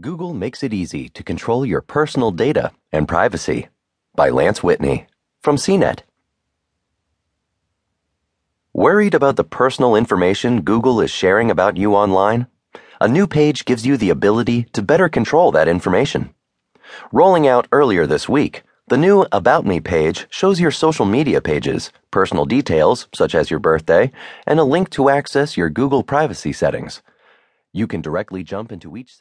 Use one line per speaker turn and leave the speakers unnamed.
Google makes it easy to control your personal data and privacy. By Lance Whitney from CNET. Worried about the personal information Google is sharing about you online? A new page gives you the ability to better control that information. Rolling out earlier this week, the new About Me page shows your social media pages, personal details such as your birthday, and a link to access your Google privacy settings. You can directly jump into each section.